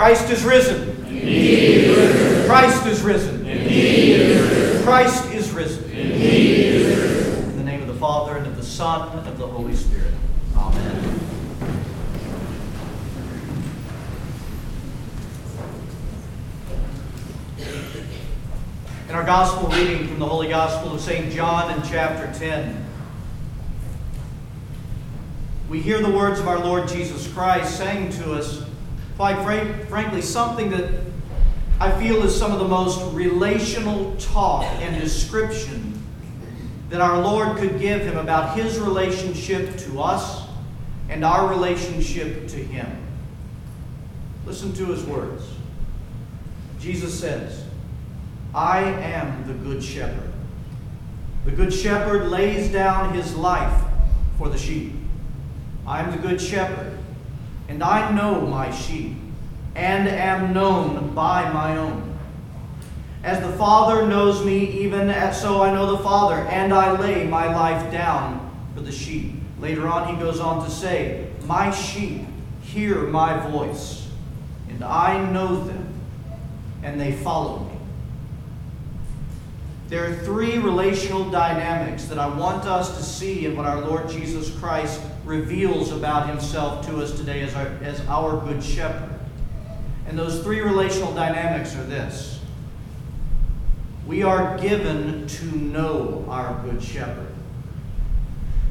Christ is risen. Christ is risen. Christ is risen. In the name of the Father, and of the Son, and of the Holy Spirit. Amen. In our gospel reading from the Holy Gospel of St. John in chapter 10, we hear the words of our Lord Jesus Christ saying to us, quite frank, frankly, something that I feel is some of the most relational talk and description that our Lord could give him about his relationship to us and our relationship to him. Listen to his words. Jesus says, I am the good shepherd. The good shepherd lays down his life for the sheep. I am the good shepherd, and I know my sheep, and am known by my own. As the Father knows me, even so I know the Father, and I lay my life down for the sheep. Later on, he goes on to say, My sheep hear my voice, and I know them, and they follow me. There are three relational dynamics that I want us to see in what our Lord Jesus Christ reveals about himself to us today as our, as our good shepherd. And those three relational dynamics are this we are given to know our good shepherd,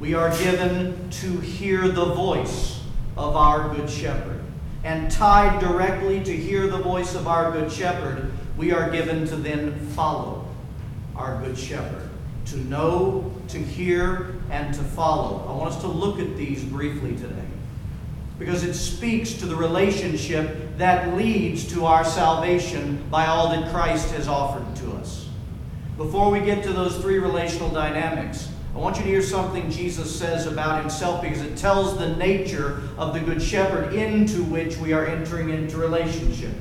we are given to hear the voice of our good shepherd. And tied directly to hear the voice of our good shepherd, we are given to then follow our Good Shepherd. To know, to hear, and to follow. I want us to look at these briefly today because it speaks to the relationship that leads to our salvation by all that Christ has offered to us. Before we get to those three relational dynamics, I want you to hear something Jesus says about himself because it tells the nature of the Good Shepherd into which we are entering into relationship.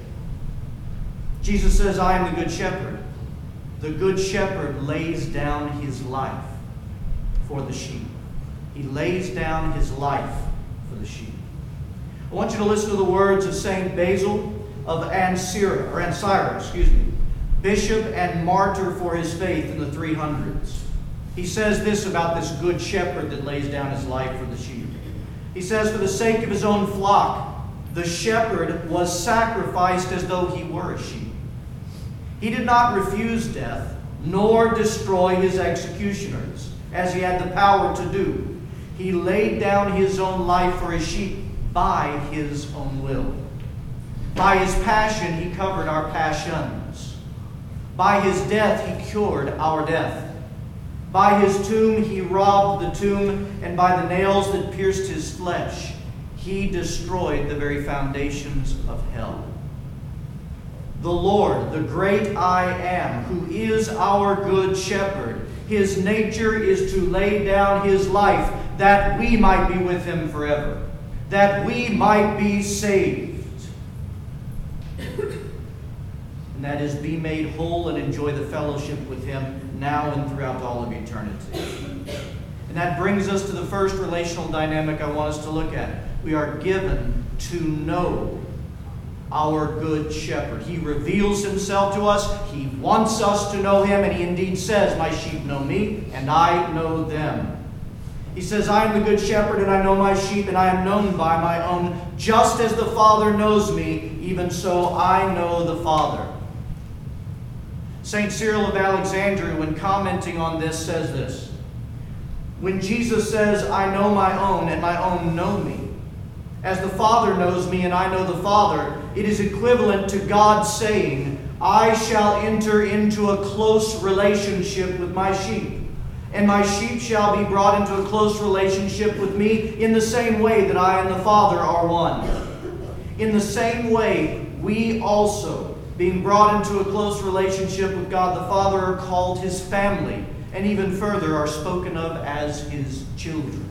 Jesus says, I am the Good Shepherd. The good shepherd lays down his life for the sheep. He lays down his life for the sheep. I want you to listen to the words of St. Basil of Ancyra, or Ancyra, excuse me, bishop and martyr for his faith in the 300s. He says this about this good shepherd that lays down his life for the sheep. He says, For the sake of his own flock, the shepherd was sacrificed as though he were a sheep. He did not refuse death, nor destroy his executioners, as he had the power to do. He laid down his own life for his sheep by his own will. By his passion, he covered our passions. By his death, he cured our death. By his tomb, he robbed the tomb, and by the nails that pierced his flesh, he destroyed the very foundations of hell the Lord, the great I am, who is our good shepherd. His nature is to lay down his life that we might be with him forever, that we might be saved. And that is be made whole and enjoy the fellowship with him now and throughout all of eternity. And that brings us to the first relational dynamic I want us to look at. We are given to know our good shepherd. He reveals himself to us. He wants us to know him, and he indeed says, My sheep know me, and I know them. He says, I am the good shepherd, and I know my sheep, and I am known by my own. Just as the Father knows me, even so I know the Father. St. Cyril of Alexandria, when commenting on this, says this When Jesus says, I know my own, and my own know me, as the Father knows me, and I know the Father, it is equivalent to God saying, I shall enter into a close relationship with my sheep, and my sheep shall be brought into a close relationship with me in the same way that I and the Father are one. In the same way, we also, being brought into a close relationship with God the Father, are called his family, and even further are spoken of as his children.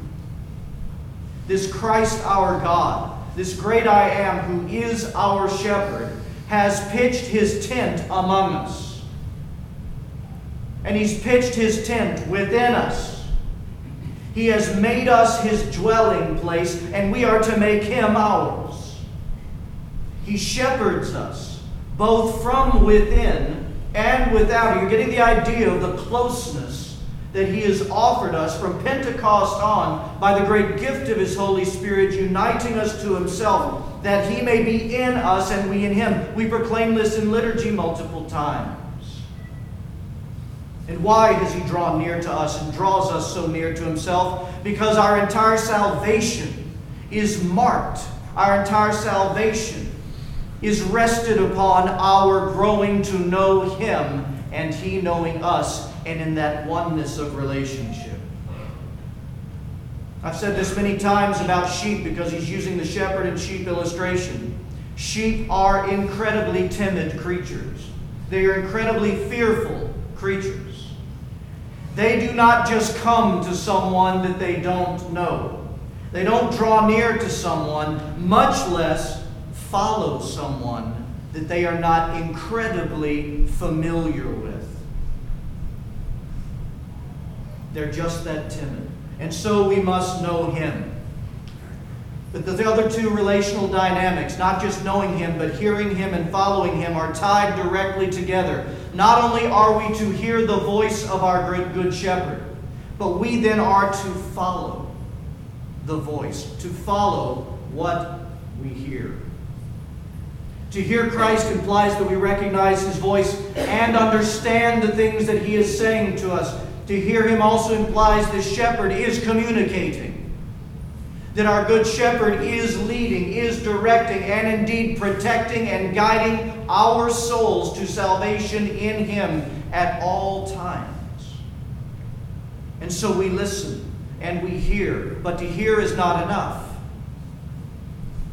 This Christ our God this great I am, who is our shepherd, has pitched his tent among us. And he's pitched his tent within us. He has made us his dwelling place, and we are to make him ours. He shepherds us, both from within and without. You're getting the idea of the closeness that He has offered us from Pentecost on by the great gift of His Holy Spirit, uniting us to Himself, that He may be in us and we in Him. We proclaim this in liturgy multiple times. And why has He drawn near to us and draws us so near to Himself? Because our entire salvation is marked, our entire salvation is rested upon our growing to know Him and He knowing us, and in that oneness of relationship. I've said this many times about sheep because he's using the shepherd and sheep illustration. Sheep are incredibly timid creatures, they are incredibly fearful creatures. They do not just come to someone that they don't know. They don't draw near to someone, much less follow someone that they are not incredibly familiar with. They're just that timid. And so we must know Him. But the other two relational dynamics, not just knowing Him, but hearing Him and following Him, are tied directly together. Not only are we to hear the voice of our great good shepherd, but we then are to follow the voice, to follow what we hear. To hear Christ implies that we recognize his voice and understand the things that he is saying to us. To hear him also implies the shepherd is communicating that our Good Shepherd is leading, is directing, and indeed protecting and guiding our souls to salvation in Him at all times. And so we listen and we hear, but to hear is not enough.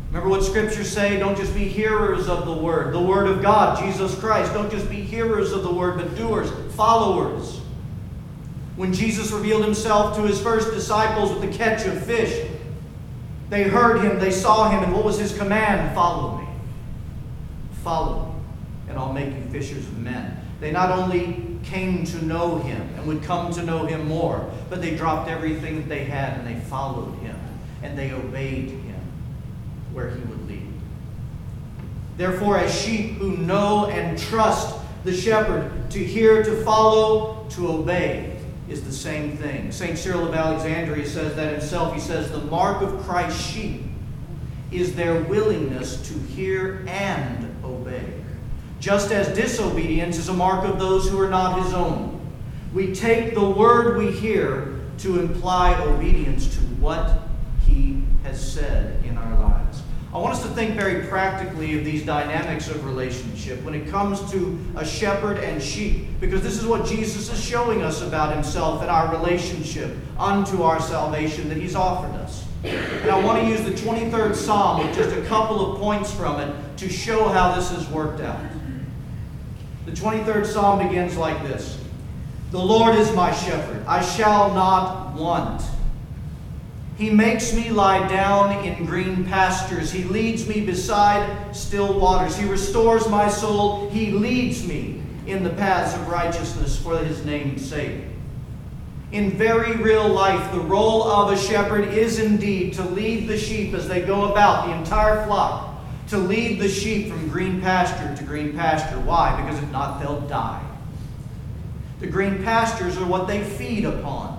Remember what scriptures say? Don't just be hearers of the word, the word of God, Jesus Christ. Don't just be hearers of the word, but doers, followers. When Jesus revealed himself to his first disciples with the catch of fish, they heard him, they saw him, and what was his command? Follow me. Follow me, and I'll make you fishers of men. They not only came to know him and would come to know him more, but they dropped everything that they had and they followed him and they obeyed him where he would lead. Therefore, as sheep who know and trust the shepherd, to hear, to follow, to obey, is the same thing. St. Cyril of Alexandria says that himself. He says, The mark of Christ's sheep is their willingness to hear and obey. Just as disobedience is a mark of those who are not his own. We take the word we hear to imply obedience to what he has said. I want us to think very practically of these dynamics of relationship when it comes to a shepherd and sheep, because this is what Jesus is showing us about himself and our relationship unto our salvation that he's offered us. And I want to use the 23rd Psalm with just a couple of points from it to show how this has worked out. The 23rd Psalm begins like this The Lord is my shepherd, I shall not want. He makes me lie down in green pastures. He leads me beside still waters. He restores my soul. He leads me in the paths of righteousness for his name's sake. In very real life, the role of a shepherd is indeed to lead the sheep as they go about, the entire flock, to lead the sheep from green pasture to green pasture. Why? Because if not, they'll die. The green pastures are what they feed upon.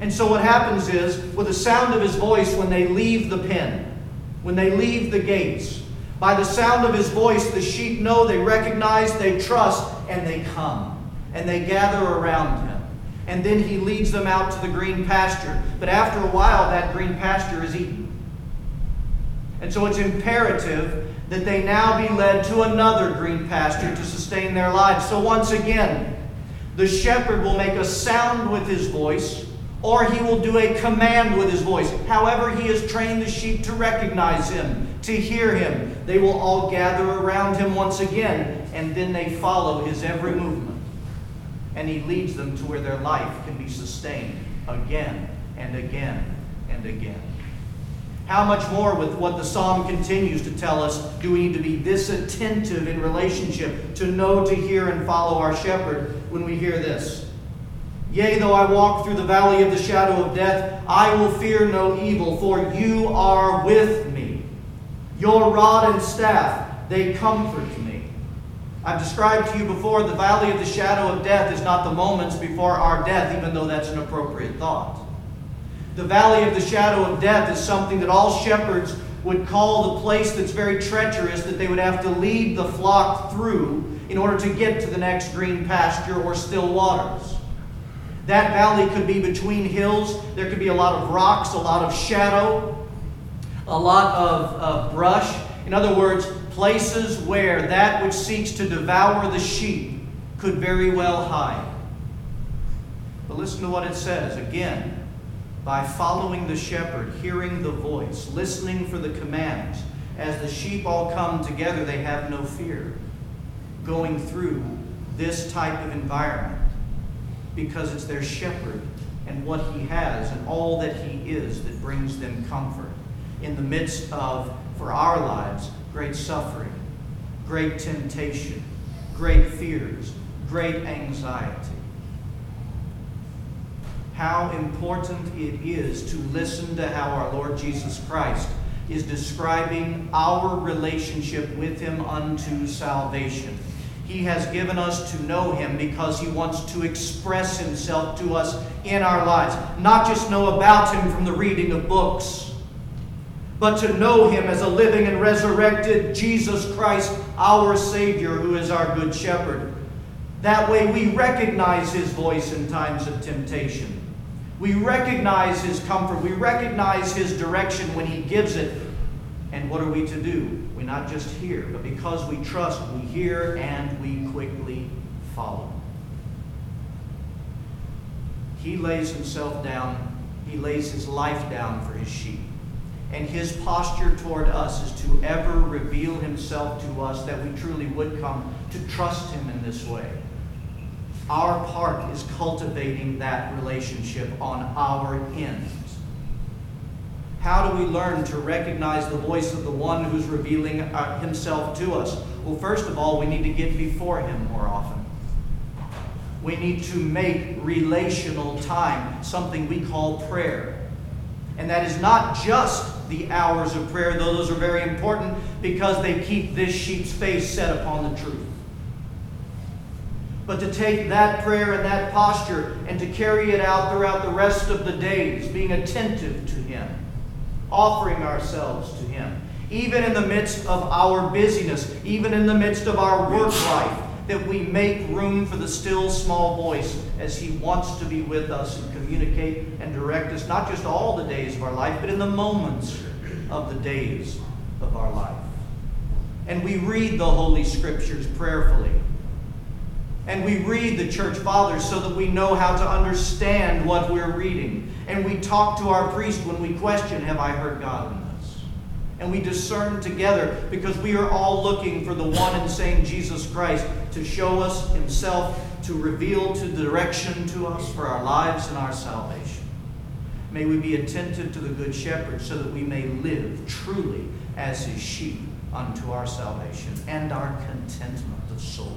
And so what happens is, with the sound of his voice when they leave the pen, when they leave the gates, by the sound of his voice, the sheep know, they recognize, they trust, and they come. And they gather around him. And then he leads them out to the green pasture. But after a while, that green pasture is eaten. And so it's imperative that they now be led to another green pasture to sustain their lives. So once again, the shepherd will make a sound with his voice or he will do a command with his voice. However, he has trained the sheep to recognize him, to hear him. They will all gather around him once again, and then they follow his every movement. And he leads them to where their life can be sustained again and again and again. How much more, with what the psalm continues to tell us, do we need to be this attentive in relationship to know, to hear, and follow our shepherd when we hear this? Yea, though I walk through the valley of the shadow of death, I will fear no evil, for you are with me. Your rod and staff, they comfort me. I've described to you before the valley of the shadow of death is not the moments before our death, even though that's an appropriate thought. The valley of the shadow of death is something that all shepherds would call the place that's very treacherous that they would have to lead the flock through in order to get to the next green pasture or still waters. That valley could be between hills. There could be a lot of rocks, a lot of shadow, a lot of, of brush. In other words, places where that which seeks to devour the sheep could very well hide. But listen to what it says again by following the shepherd, hearing the voice, listening for the commands. As the sheep all come together, they have no fear going through this type of environment because it's their shepherd and what he has and all that he is that brings them comfort in the midst of, for our lives, great suffering, great temptation, great fears, great anxiety. How important it is to listen to how our Lord Jesus Christ is describing our relationship with Him unto salvation. He has given us to know Him because He wants to express Himself to us in our lives. Not just know about Him from the reading of books, but to know Him as a living and resurrected Jesus Christ, our Savior, who is our Good Shepherd. That way we recognize His voice in times of temptation. We recognize His comfort. We recognize His direction when He gives it. And what are we to do? Not just hear, but because we trust, we hear and we quickly follow. He lays himself down, he lays his life down for his sheep. And his posture toward us is to ever reveal himself to us that we truly would come to trust him in this way. Our part is cultivating that relationship on our end. How do we learn to recognize the voice of the one who's revealing uh, himself to us? Well, first of all, we need to get before him more often. We need to make relational time something we call prayer. And that is not just the hours of prayer, though those are very important because they keep this sheep's face set upon the truth. But to take that prayer and that posture and to carry it out throughout the rest of the days, being attentive to Him offering ourselves to Him. Even in the midst of our busyness, even in the midst of our work life, that we make room for the still small voice as He wants to be with us and communicate and direct us, not just all the days of our life, but in the moments of the days of our life. And we read the Holy Scriptures prayerfully. And we read the church fathers so that we know how to understand what we're reading. And we talk to our priest when we question, Have I heard God in this? And we discern together because we are all looking for the one and same Jesus Christ to show us Himself, to reveal to direction to us for our lives and our salvation. May we be attentive to the Good Shepherd so that we may live truly as His sheep unto our salvation and our contentment of soul.